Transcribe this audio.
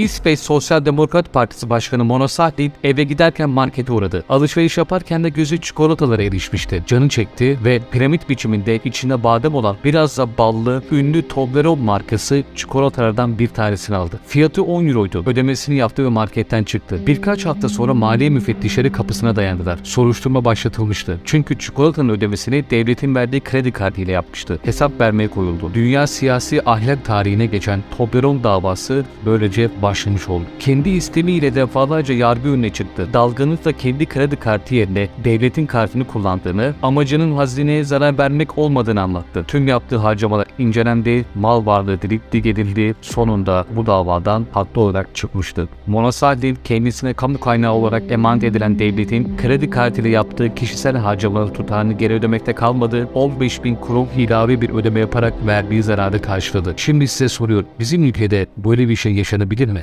İsveç Sosyal Demokrat Partisi Başkanı Mona Sahlin eve giderken markete uğradı. Alışveriş yaparken de gözü çikolatalara erişmişti. Canı çekti ve piramit biçiminde içinde badem olan biraz da ballı ünlü Toblerone markası çikolatalardan bir tanesini aldı. Fiyatı 10 euroydu. Ödemesini yaptı ve marketten çıktı. Birkaç hafta sonra maliye müfettişleri kapısına dayandılar. Soruşturma başlatılmıştı. Çünkü çikolatanın ödemesini devletin verdiği kredi kartıyla yapmıştı. Hesap vermeye koyuldu. Dünya siyasi ahlak tarihine geçen Toblerone davası böylece başlamış oldu. Kendi istemiyle defalarca yargı önüne çıktı. Dalgınlıkla kendi kredi kartı yerine devletin kartını kullandığını, amacının hazineye zarar vermek olmadığını anlattı. Tüm yaptığı harcamalar incelendi, mal varlığı dilikti edildi. Sonunda bu davadan haklı olarak çıkmıştı. Mona Sahlin kendisine kamu kaynağı olarak emanet edilen devletin kredi kartıyla yaptığı kişisel harcamaları tutarını geri ödemekte kalmadı. 15 bin kron ilave bir ödeme yaparak verdiği zararı karşıladı. Şimdi size soruyorum. Bizim ülkede böyle bir şey yaşanabilir mi?